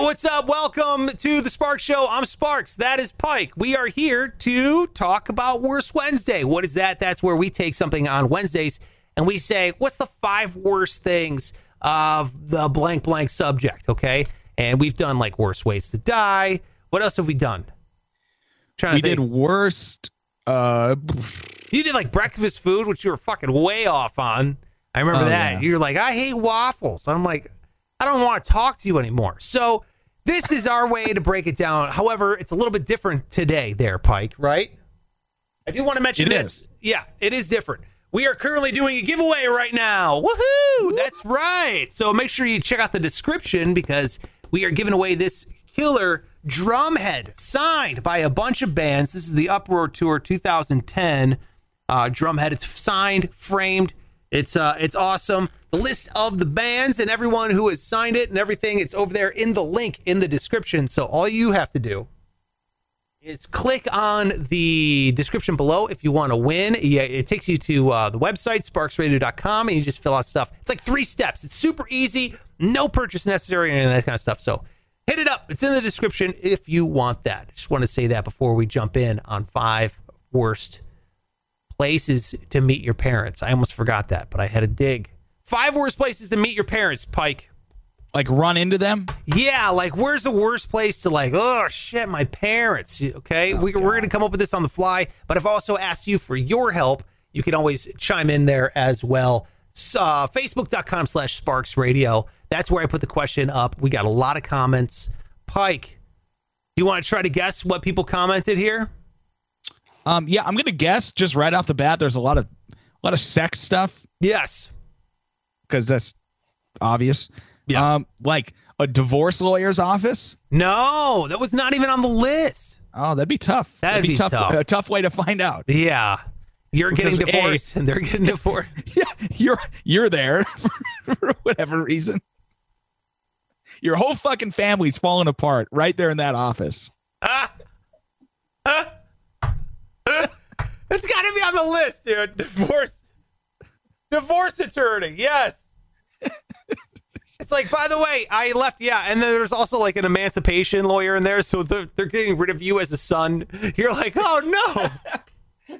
What's up? Welcome to the Sparks Show. I'm Sparks. That is Pike. We are here to talk about Worst Wednesday. What is that? That's where we take something on Wednesdays and we say, what's the five worst things of the blank blank subject? Okay. And we've done like worst ways to die. What else have we done? Trying we did worst. Uh, you did like breakfast food, which you were fucking way off on. I remember oh, that. Yeah. You're like, I hate waffles. I'm like, I don't want to talk to you anymore. So this is our way to break it down. However, it's a little bit different today, there, Pike. Right? I do want to mention it this. Is. Yeah, it is different. We are currently doing a giveaway right now. Woohoo! That's right. So make sure you check out the description because we are giving away this killer drumhead signed by a bunch of bands. This is the Uproar Tour 2010 uh, drumhead. It's signed, framed. It's uh, it's awesome. The list of the bands and everyone who has signed it and everything. It's over there in the link in the description. So all you have to do is click on the description below if you want to win. Yeah, it takes you to uh, the website, sparksradio.com, and you just fill out stuff. It's like three steps. It's super easy, no purchase necessary, and that kind of stuff. So hit it up. It's in the description if you want that. Just want to say that before we jump in on five worst places to meet your parents. I almost forgot that, but I had a dig. Five worst places to meet your parents, Pike. Like run into them? Yeah, like where's the worst place to like, oh shit, my parents. Okay. Oh, we, we're going to come up with this on the fly, but I've also asked you for your help. You can always chime in there as well. Uh, Facebook.com slash Sparks Radio. That's where I put the question up. We got a lot of comments. Pike, do you want to try to guess what people commented here? Um, yeah, I'm gonna guess just right off the bat. There's a lot of a lot of sex stuff. Yes, because that's obvious. Yeah. Um, like a divorce lawyer's office? No, that was not even on the list. Oh, that'd be tough. That'd, that'd be, be, tough. tough. A tough way to find out. Yeah. You're because getting divorced a, and they're getting divorced. Yeah, you're you're there for, for whatever reason. Your whole fucking family's falling apart right there in that office. Ah. Ah. it's got to be on the list, dude. Divorce, divorce attorney. Yes. It's like, by the way, I left. Yeah, and then there's also like an emancipation lawyer in there, so they're, they're getting rid of you as a son. You're like, oh no.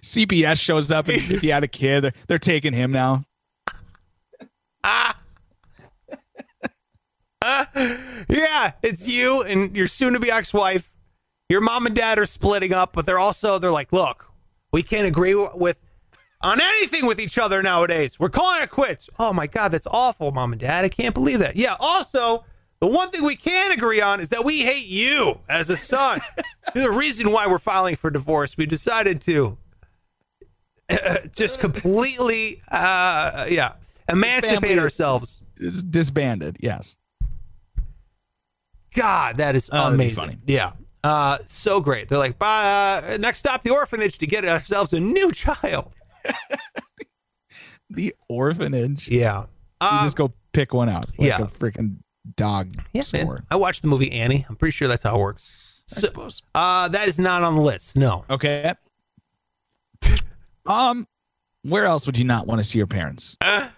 CPS shows up, and if you had a kid, they're, they're taking him now. Ah. Uh, yeah, it's you and your soon-to-be ex-wife. Your mom and dad are splitting up, but they're also they're like, look, we can't agree with on anything with each other nowadays. We're calling it quits. Oh my God, that's awful, mom and dad. I can't believe that. Yeah, also, the one thing we can agree on is that we hate you as a son. the reason why we're filing for divorce, we decided to just completely, uh, yeah, emancipate ourselves. Is disbanded, yes. God, that is oh, amazing. Funny. Yeah. Uh, so great. They're like, uh, next stop, the orphanage to get ourselves a new child. the orphanage. Yeah. Uh, you just go pick one out. Like yeah. a freaking dog yeah, store. Man. I watched the movie Annie. I'm pretty sure that's how it works. So, I suppose. Uh, that is not on the list. No. Okay. um, where else would you not want to see your parents? Uh,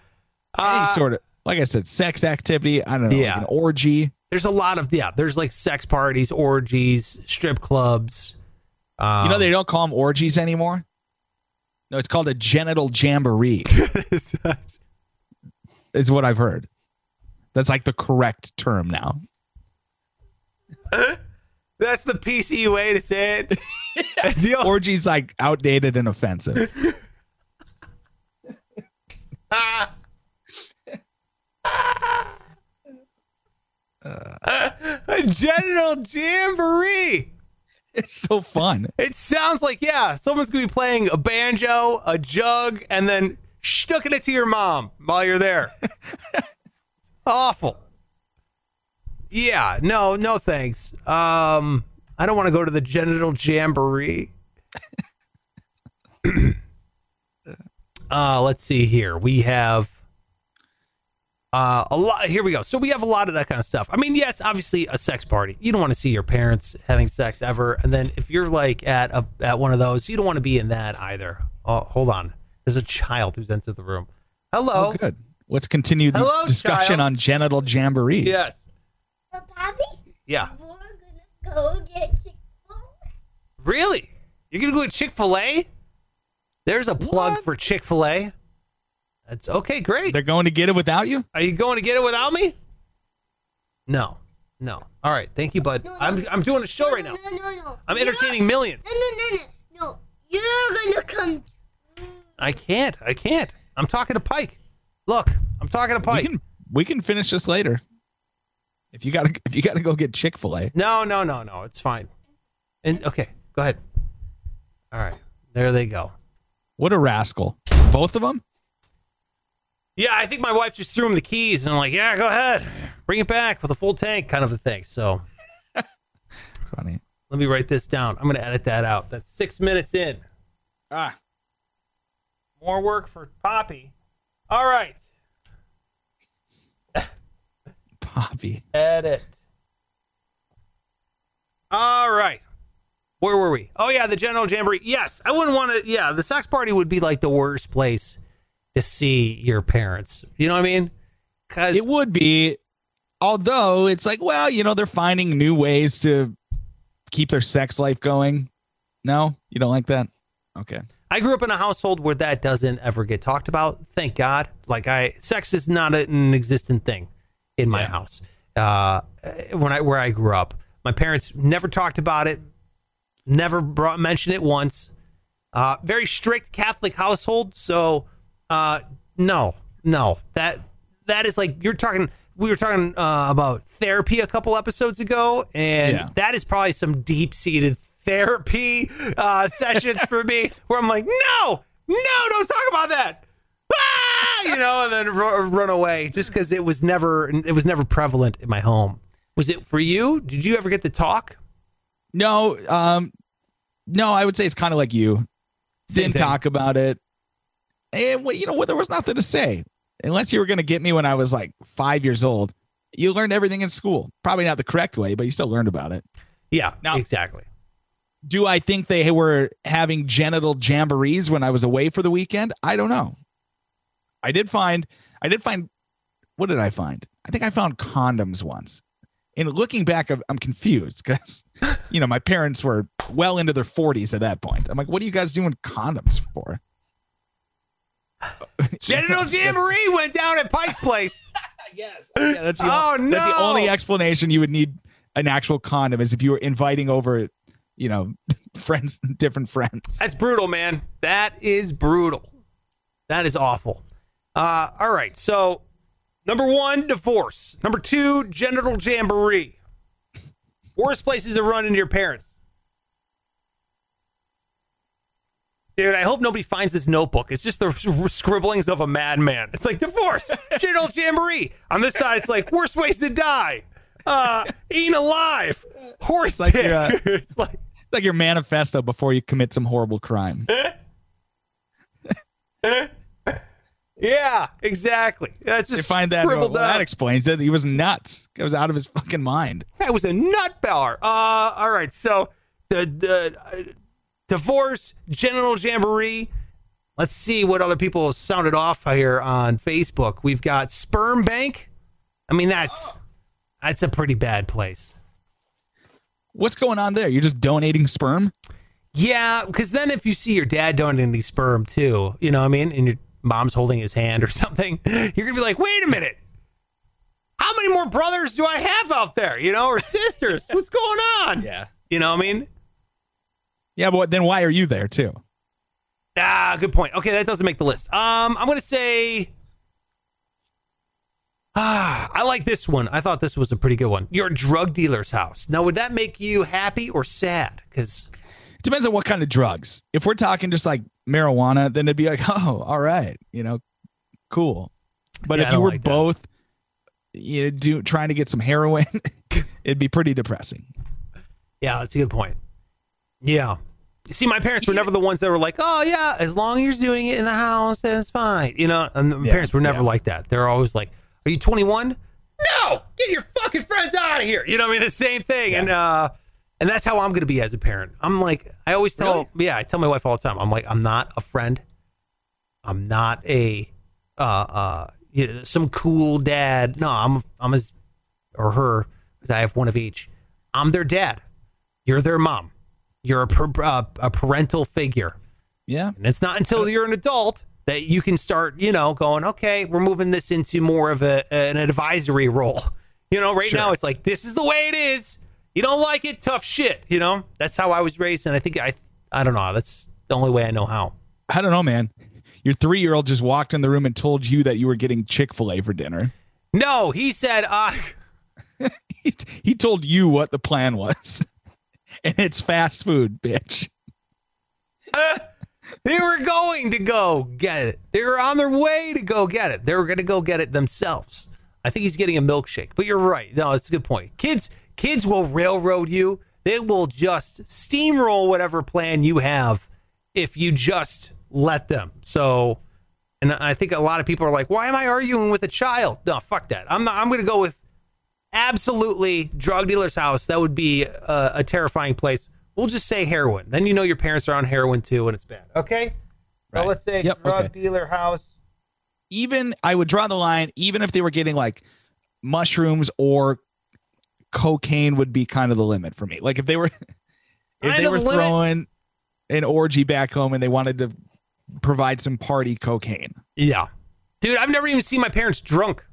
Any uh, sort of, like I said, sex activity. I don't know. Yeah. Like an orgy. There's a lot of yeah. There's like sex parties, orgies, strip clubs. Um, you know they don't call them orgies anymore. No, it's called a genital jamboree. is what I've heard. That's like the correct term now. That's the PC way to say it. yeah. Orgy's like outdated and offensive. uh, a genital jamboree. It's so fun. It sounds like yeah, someone's gonna be playing a banjo, a jug, and then sticking it to your mom while you're there. awful. Yeah, no, no thanks. Um, I don't want to go to the genital jamboree. uh, let's see here. We have uh, a lot. Here we go. So we have a lot of that kind of stuff. I mean, yes, obviously a sex party. You don't want to see your parents having sex ever. And then if you're like at a at one of those, you don't want to be in that either. Oh, hold on. There's a child who's entered the room. Hello. Oh, good. Let's continue the Hello, discussion child. on genital jamborees. Yes. Papi? Yeah. We're gonna go get Chick-fil-A. Really? You're gonna go to Chick Fil A? There's a plug What? for Chick Fil A. That's okay. Great. They're going to get it without you? Are you going to get it without me? No. No. All right. Thank you, bud. No, no. I'm I'm doing a show no, right now. No, no, no. I'm You're- entertaining millions. No, no, no, no, no. You're gonna come. I can't. I can't. I'm talking to Pike. Look, I'm talking to Pike. We Pike. can we can finish this later. If you gotta if you gotta go get Chick Fil A, No, no, no, no. It's fine. And okay, go ahead. All right. There they go. what a rascal! Both of them. Yeah, I think my wife just threw him the keys and I'm like, yeah, go ahead. Bring it back with a full tank kind of a thing. So Funny. let me write this down. I'm going to edit that out. That's six minutes in. Ah, More work for Poppy. All right. Poppy. Edit. All right. Where were we? Oh yeah, the General Jamboree. Yes, I wouldn't want to. Yeah, the sex party would be like the worst place to see your parents. You know what I mean? Because It would be, although it's like, well, you know, they're finding new ways to keep their sex life going. No, you don't like that? Okay. I grew up in a household where that doesn't ever get talked about. Thank God. Like I, sex is not an existent thing in my Yeah. house. Uh, when I where I grew up, my parents never talked about it. Never brought mentioned it once. Uh, very strict Catholic household. So, uh, no, no, that that is like you're talking. We were talking uh, about therapy a couple episodes ago, and Yeah. that is probably some deep seated therapy uh, sessions for me, where I'm like, no, no, don't talk about that. Ah! You know, and then ru- run away just because it was never it was never prevalent in my home. Was it for you? Did you ever get to talk? No, um, no, I would say it's kind of like you. Same Didn't thing. talk about it. And well, you know? There was nothing to say. Unless you were going to get me when I was like five years old. You learned everything in school. Probably not the correct way, but you still learned about it. Yeah, Now- exactly. Do I think they were having genital jamborees when I was away for the weekend? I don't know. I did find, I did find, what did I find? I think I found condoms once. And looking back, I'm, I'm confused because, you know, my parents were well into their 40s at that point. I'm like, what are you guys doing condoms for? Genital Jamboree went down at Pike's place. Yes. Yeah, that's the, Oh, that's the only explanation you would need an actual condom is if you were inviting over, you know, friends, different friends. That's brutal, man. That is brutal. That is awful. Uh, all right. So, number one, divorce. Number two, genital jamboree. Worst places to run into your parents. Dude, I hope nobody finds this notebook. It's just the scribblings of a madman. It's like divorce, general jamboree. On this side, it's like worst ways to die, uh, eating alive, horse like dick. you're, uh, it's like It's like your manifesto before you commit some horrible crime. Yeah, exactly. That's They find that well, scribbled that explains it. He was nuts. He was out of his fucking mind. That was a nut bar. Uh, all right. So the the uh, divorce, genital jamboree. Let's see what other people sounded off here on Facebook. We've got sperm bank. I mean, that's that's a pretty bad place. What's going on there? You're just donating sperm? Yeah, because then if you see your dad donating sperm too, you know what I mean, and your mom's holding his hand or something, you're gonna be like, wait a minute. How many more brothers do I have out there, you know, or sisters? What's going on? Yeah. You know what I mean? Yeah, but then why are you there too? Ah, good point. Okay, that doesn't make the list. Um, I'm gonna say. Ah, I like this one. I thought this was a pretty good one. Your drug dealer's house. Now, would that make you happy or sad? Because It depends on what kind of drugs. If we're talking just like marijuana, then it'd be like, oh, all right, you know, cool. But Yeah, if you were like that. both you know, do trying to get some heroin, it'd be pretty depressing. yeah, that's a good point. Yeah. See, my parents were never the ones that were like, "Oh yeah, as long as you're doing it in the house, it's fine." You know, and my Yeah, parents were never yeah. like that. They're always like, "Are you 21?" No, get your fucking friends out of here. You know, what I mean, the same thing. And uh, and that's how I'm going to be as a parent. I'm like, I always tell, yeah, I tell my wife all the time. I'm like, I'm not a friend. I'm not a uh uh you know, some cool dad. No, I'm I'm as or her because I have one of each. I'm their dad. You're their mom. You're a, per, uh, a parental figure. Yeah. And it's not until you're an adult that you can start, you know, going, okay, we're moving this into more of a, an advisory role. You know, right Sure. now it's like, this is the way it is. You don't like it, tough shit. You know, that's how I was raised. And I think I, I don't know. That's the only way I know how. I don't know, man. Your three year old just walked in the room and told you that you were getting Chick fil A for dinner. No, he said, uh, He, he told you what the plan was. And it's fast food, bitch. they were going to go get it. They were on their way to go get it. They were going to go get it themselves. I think he's getting a milkshake. But you're right. No, it's a good point. Kids, kids will railroad you. They will just steamroll whatever plan you have if you just let them. So, and I think a lot of people are like, "Why am I arguing with a child?" No, fuck that. I'm not. I'm going to go with absolutely drug dealer's house. That would be a, a terrifying place. We'll just say heroin. Then you know your parents are on heroin too, and it's bad. Okay. So Right. let's say Yep, drug okay. dealer house. Even I would draw the line, even if they were getting like mushrooms or cocaine would be kind of the limit for me. Like if they were if Kind they were throwing an orgy back home and they wanted to provide some party cocaine. Yeah. Dude, I've never even seen my parents drunk.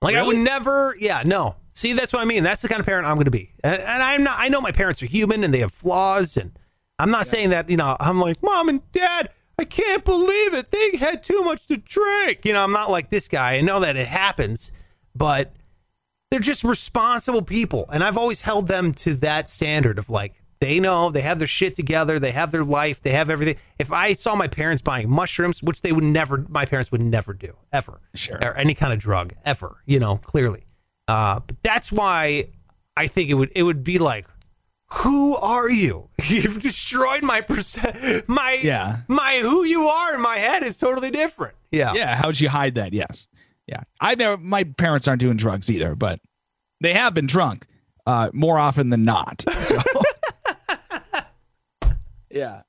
Like I would never, yeah, no. See, that's what I mean. That's the kind of parent I'm going to be. And, and I'm not, I know my parents are human and they have flaws. And I'm not saying that, you know, I'm like, mom and dad, I can't believe it. They had too much to drink. You know, I'm not like this guy. I know that it happens, but they're just responsible people. And I've always held them to that standard of like, they know they have their shit together, they have their life, they have everything. If I saw my parents buying mushrooms, which they would never, my parents would never do ever, Sure. or any kind of drug ever, you know, clearly. Uh, but that's why I think it would it would be like, who are you? You've destroyed my percent, my Yeah. my who you are in my head is totally different. Yeah, Yeah, how'd you hide that? Yes. Yeah. I never my parents aren't doing drugs either, but they have been drunk uh more often than not. So Yeah.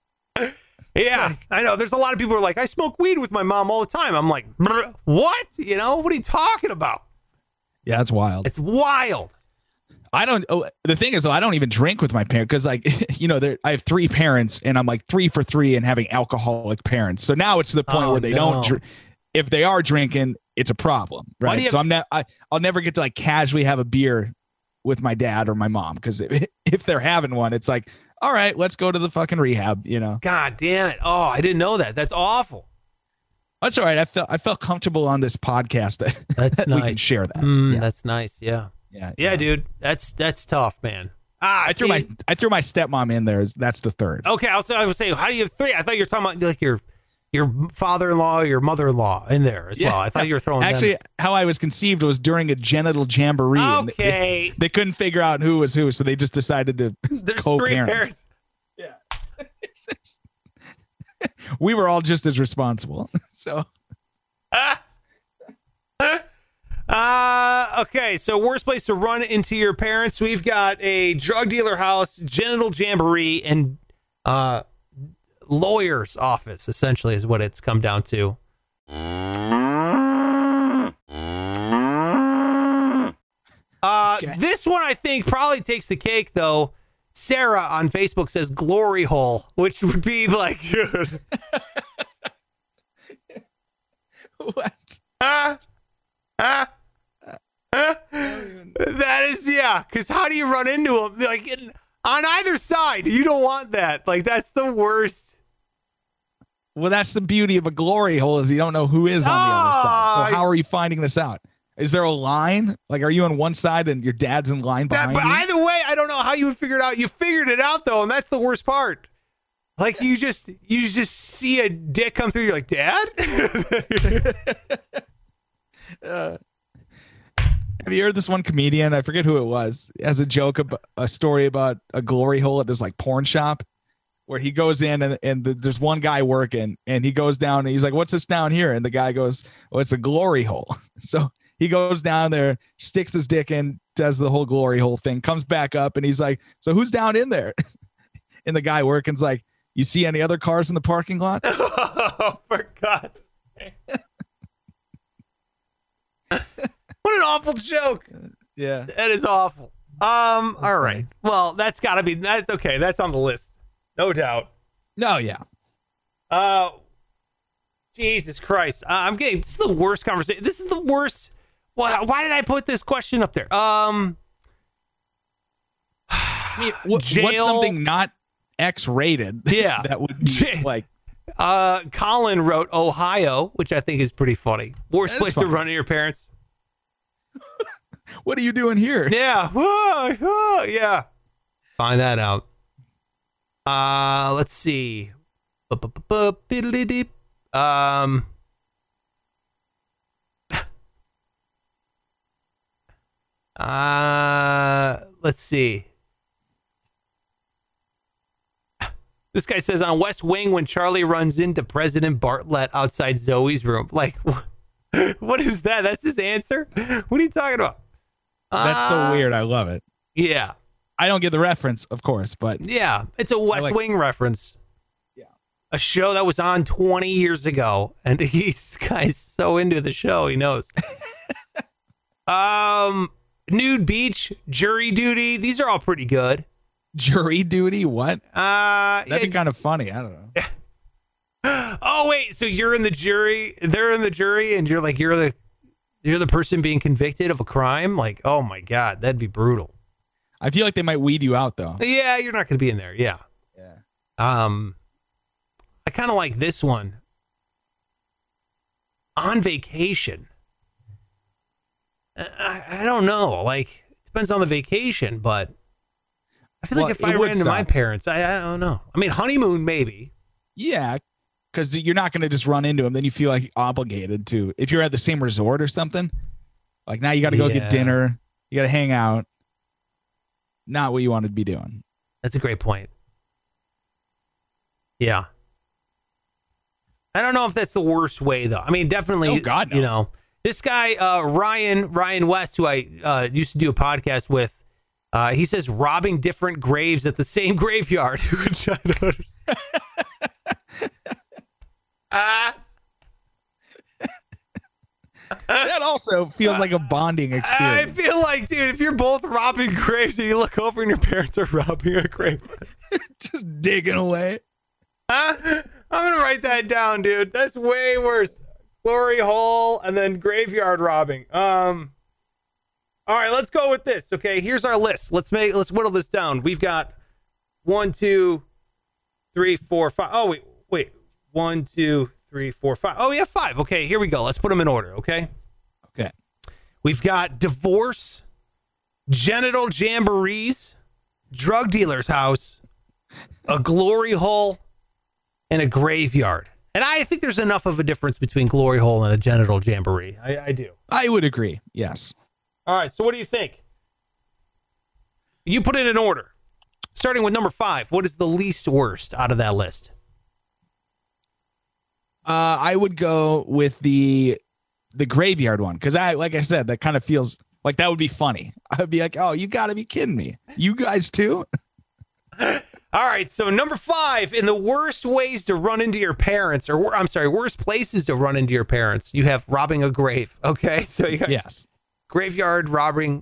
Yeah, I know. There's a lot of people who are like, I smoke weed with my mom all the time. I'm like, what? You know, what are you talking about? Yeah, that's wild. It's wild. I don't. Oh, the thing is, though, I don't even drink with my parents because, like, you know, I have three parents, and I'm like three for three and having alcoholic parents. So now it's to the point Oh, where they no. don't. Dr- if they are drinking, it's a problem, right? you So have- I'm not. I, I'll never get to like casually have a beer with my dad or my mom because if, if they're having one, it's like, all right, let's go to the fucking rehab. You know, God damn it. Oh, I didn't know that. That's awful. that's all right. I felt I felt comfortable on this podcast that, That's that we can nice. share that. Mm, yeah, That's nice. Yeah. yeah, Yeah, dude. That's that's tough, man. Ah, I threw my I threw my stepmom in there. That's the third. Okay, I was I was saying, how do you have three? I thought you were talking about like your your father-in-law, your mother-in-law in there as well. I thought you were throwing them- Actually, how I was conceived was during a genital jamboree. and they- Okay. They, couldn't figure out who was who, so they just decided to There's co-parent. parents. We were all just as responsible. So Uh, okay, so worst place to run into your parents. We've got a drug dealer house, genital jamboree, and uh, lawyer's office. Essentially, is what it's come down to. Uh, Okay. this one I think probably takes the cake though. Sarah on Facebook says glory hole, which would be like, dude, what? ah, ah, ah. that is yeah. Because how do you run into them? Like on either side, you don't want that. Like that's the worst. Well, that's the beauty of a glory hole is you don't know who is on the other side. Ah, So how are you finding this out? Is there a line? Like, are you on one side and your dad's in line behind but you? either way, I don't know how you would figure it out. You figured it out though, and that's the worst part. Like you just you just see a dick come through. You're like, Dad. Have you heard this one comedian? I forget who it was. Has a joke about a story about a glory hole at this like porn shop where he goes in and, and the, there's one guy working and he goes down and he's like, What's this down here? And the guy goes, Oh, it's a glory hole. So he goes down there, sticks his dick in, does the whole glory hole thing, comes back up and he's like, So who's down in there? And the guy working's like, You see any other cars in the parking lot? oh, for God's sake. what an awful joke. Yeah. That is awful. Um. All right. Well, that's got to be. That's okay. That's on the list, no doubt. No, yeah. Uh. Jesus Christ. Uh, I'm getting. This is the worst conversation. This is the worst. Why? Why did I put this question up there? Um. I mean, what, Jail- what's something not X-rated? Yeah. that would be like Uh. Colin wrote Ohio, which I think is pretty funny. Worst place to run to your parents. What are you doing here? Yeah. Whoa, whoa, yeah. Find that out. Uh, let's see. Um. Uh, let's see. This guy says on West Wing when Charlie runs into President Bartlet outside Zoey's room. Like, what is that? That's his answer? What are you talking about? That's so Uh, weird. I love it. Yeah. I don't get the reference, of course, but Yeah. It's a West like- Wing reference. Yeah. A show that was on 20 years ago. And he's guy's so into the show, he knows. um, Nude Beach, Jury Duty. These are all pretty good. jury duty. What? Uh, That'd be kind of funny. I don't know. oh wait, so you're in the jury, they're in the jury, and you're like you're the you're the person being convicted of a crime. Like, oh my god, that'd be brutal. I feel like they might weed you out though. Yeah, you're not going to be in there. Yeah. Yeah. Um, I kind of like this one. On vacation. I, I- I don't know. Like, it depends on the vacation, but I feel Well, like if I ran into my parents, I, I don't know. I mean, honeymoon maybe. Yeah, because you're not going to just run into them. Then you feel like obligated to. If you're at the same resort or something, like now you got to go Yeah. get dinner. You got to hang out. Not what you want to be doing. That's a great point. Yeah. I don't know if that's the worst way though. I mean, definitely. Oh, God, no. You know, this guy uh, Ryan Ryan West, who I uh, used to do a podcast with, uh, he says robbing different graves at the same graveyard. Which I don't. Ah, That also feels like a bonding experience. I feel like, dude, if you're both robbing graves and you look over and your parents are robbing a grave, just digging away. Huh? I'm gonna write that down, dude. That's way worse. Glory hole and then graveyard robbing. Um. All right, let's go with this. Okay, here's our list. Let's make let's whittle this down. We've got one, two, three, four, five. Oh wait, wait. One, two, three, four, five. Oh yeah, five. Okay, here we go. Let's put them in order. Okay. Okay. We've got divorce, genital jamborees, drug dealer's house, a glory hole, and a graveyard. And I think there's enough of a difference between glory hole and a genital jamboree. I, I do. I would agree. Yes. All right. So what do you think? You put it in order. Starting with number five. What is the least worst out of that list? Uh, I would go with the the graveyard one because I, like I said, that kind of feels like that would be funny. I'd be like, oh, you got to be kidding me. You guys too? All right, so number five in the worst ways to run into your parents, or I'm sorry, worst places to run into your parents. You have robbing a grave. Okay, so you got Yes. graveyard robbing.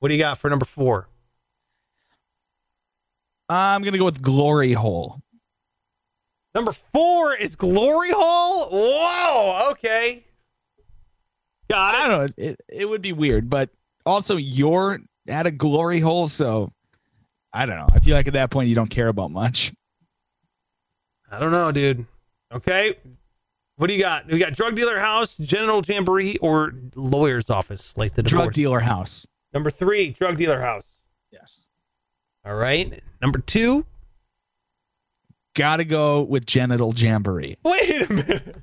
What do you got for number four? I'm gonna go with glory hole. Number four is glory hole. Whoa. Okay. Got I don't know. It it would be weird, but also you're at a glory hole, so I don't know. I feel like at that point you don't care about much. I don't know, dude. Okay. What do you got? We got drug dealer house, genital jamboree, or lawyer's office, like the Drug dealer house. Number three, drug dealer house. Yes. All right. Number two. Gotta go with genital jamboree. Wait a minute.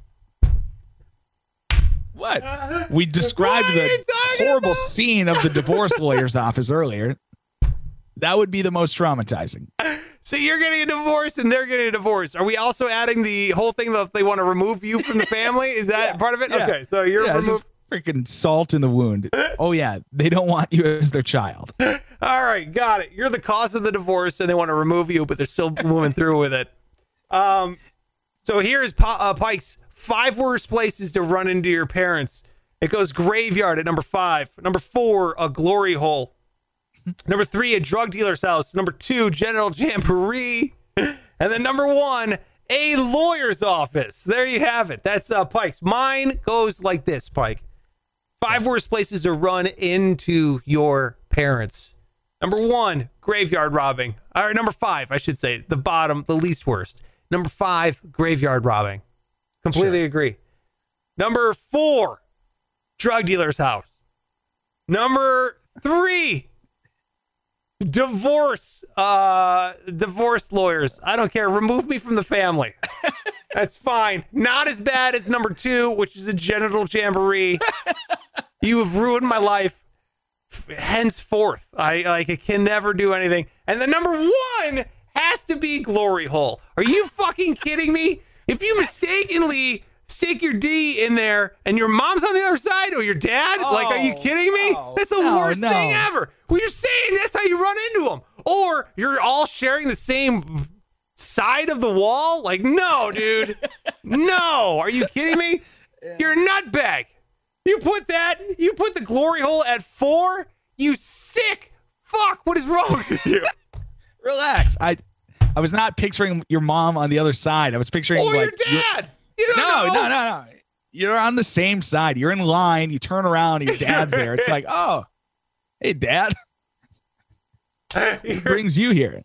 What? We described the horrible about? scene of the divorce lawyer's office earlier. That would be the most traumatizing. So you're getting a divorce and they're getting a divorce. Are we also adding the whole thing that they want to remove you from the family? Is that part of it? Yeah. Okay. So you're Yeah, removed. just freaking salt in the wound. Oh yeah, they don't want you as their child. All right, got it. You're the cause of the divorce, and they want to remove you, but they're still moving through with it. Um, so here's Pa- uh, Pike's five worst places to run into your parents. It goes graveyard at number five. Number four, a glory hole. Number three, a drug dealer's house. Number two, genital jamboree. And then number one, a lawyer's office. There you have it. That's uh, Pike's. Mine goes like this, Pike. Five worst places to run into your parents. Number one, graveyard robbing. All right, number five, I should say, the bottom, the least worst. Number five, graveyard robbing. Completely agree. Number four, drug dealer's house. Number three, divorce, uh, divorce lawyers. I don't care. Remove me from the family. That's fine. Not as bad as number two, which is a genital jamboree. you have ruined my life. Henceforth, I like I can never do anything. And the number one has to be glory hole. Are you fucking kidding me? If you mistakenly stick your D in there and your mom's on the other side or your dad, like, are you Oh, kidding me? no, That's the no, worst thing ever. Well, you're saying that's how you run into them, or you're all sharing the same side of the wall. Like, no, dude, no. Are you kidding me? You're a nutbag. You put that. You put the glory hole at four. You sick fuck. What is wrong with you? Relax. I I was not picturing your mom on the other side. I was picturing or like your dad? You No, know. no, no, no. You're on the same side. You're in line. You turn around. Your dad's there. It's like, oh, hey, dad. He brings you here.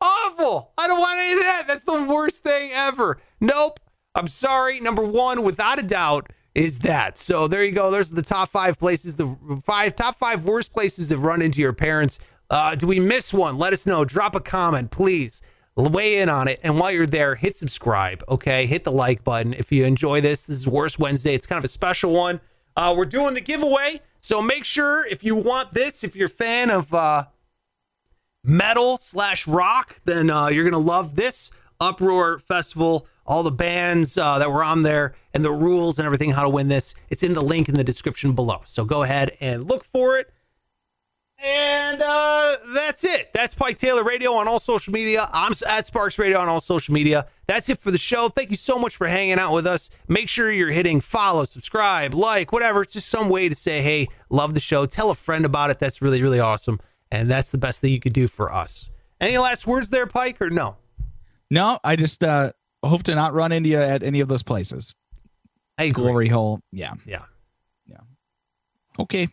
awful. I don't want any of that. That's the worst thing ever. Nope. I'm sorry. Number one, without a doubt, is that. So there you go. There's the top five places, the five top five worst places to run into your parents. Uh, do we miss one? Let us know. Drop a comment, please. Weigh in on it. And while you're there, hit subscribe. Okay. Hit the like button. If you enjoy this, this is Worst Wednesday. It's kind of a special one. Uh, we're doing the giveaway. So make sure if you want this, if you're a fan of uh, metal slash rock, then uh, you're gonna love this Uproar Festival. All the bands uh, that were on there and the rules and everything, how to win this. It's in the link in the description below. So go ahead and look for it. And uh, that's it. That's Pike Taylor Radio on all social media. I'm at Sparks Radio on all social media. That's it for the show. Thank you so much for hanging out with us. Make sure you're hitting follow, subscribe, like, whatever. It's just some way to say, hey, love the show. Tell a friend about it. That's really, really awesome. And that's the best thing you could do for us. Any last words there, Pike, or no? No, I just uh, hope to not run into you at any of those places. I agree. Glory hole. Yeah. Yeah. Yeah. Okay.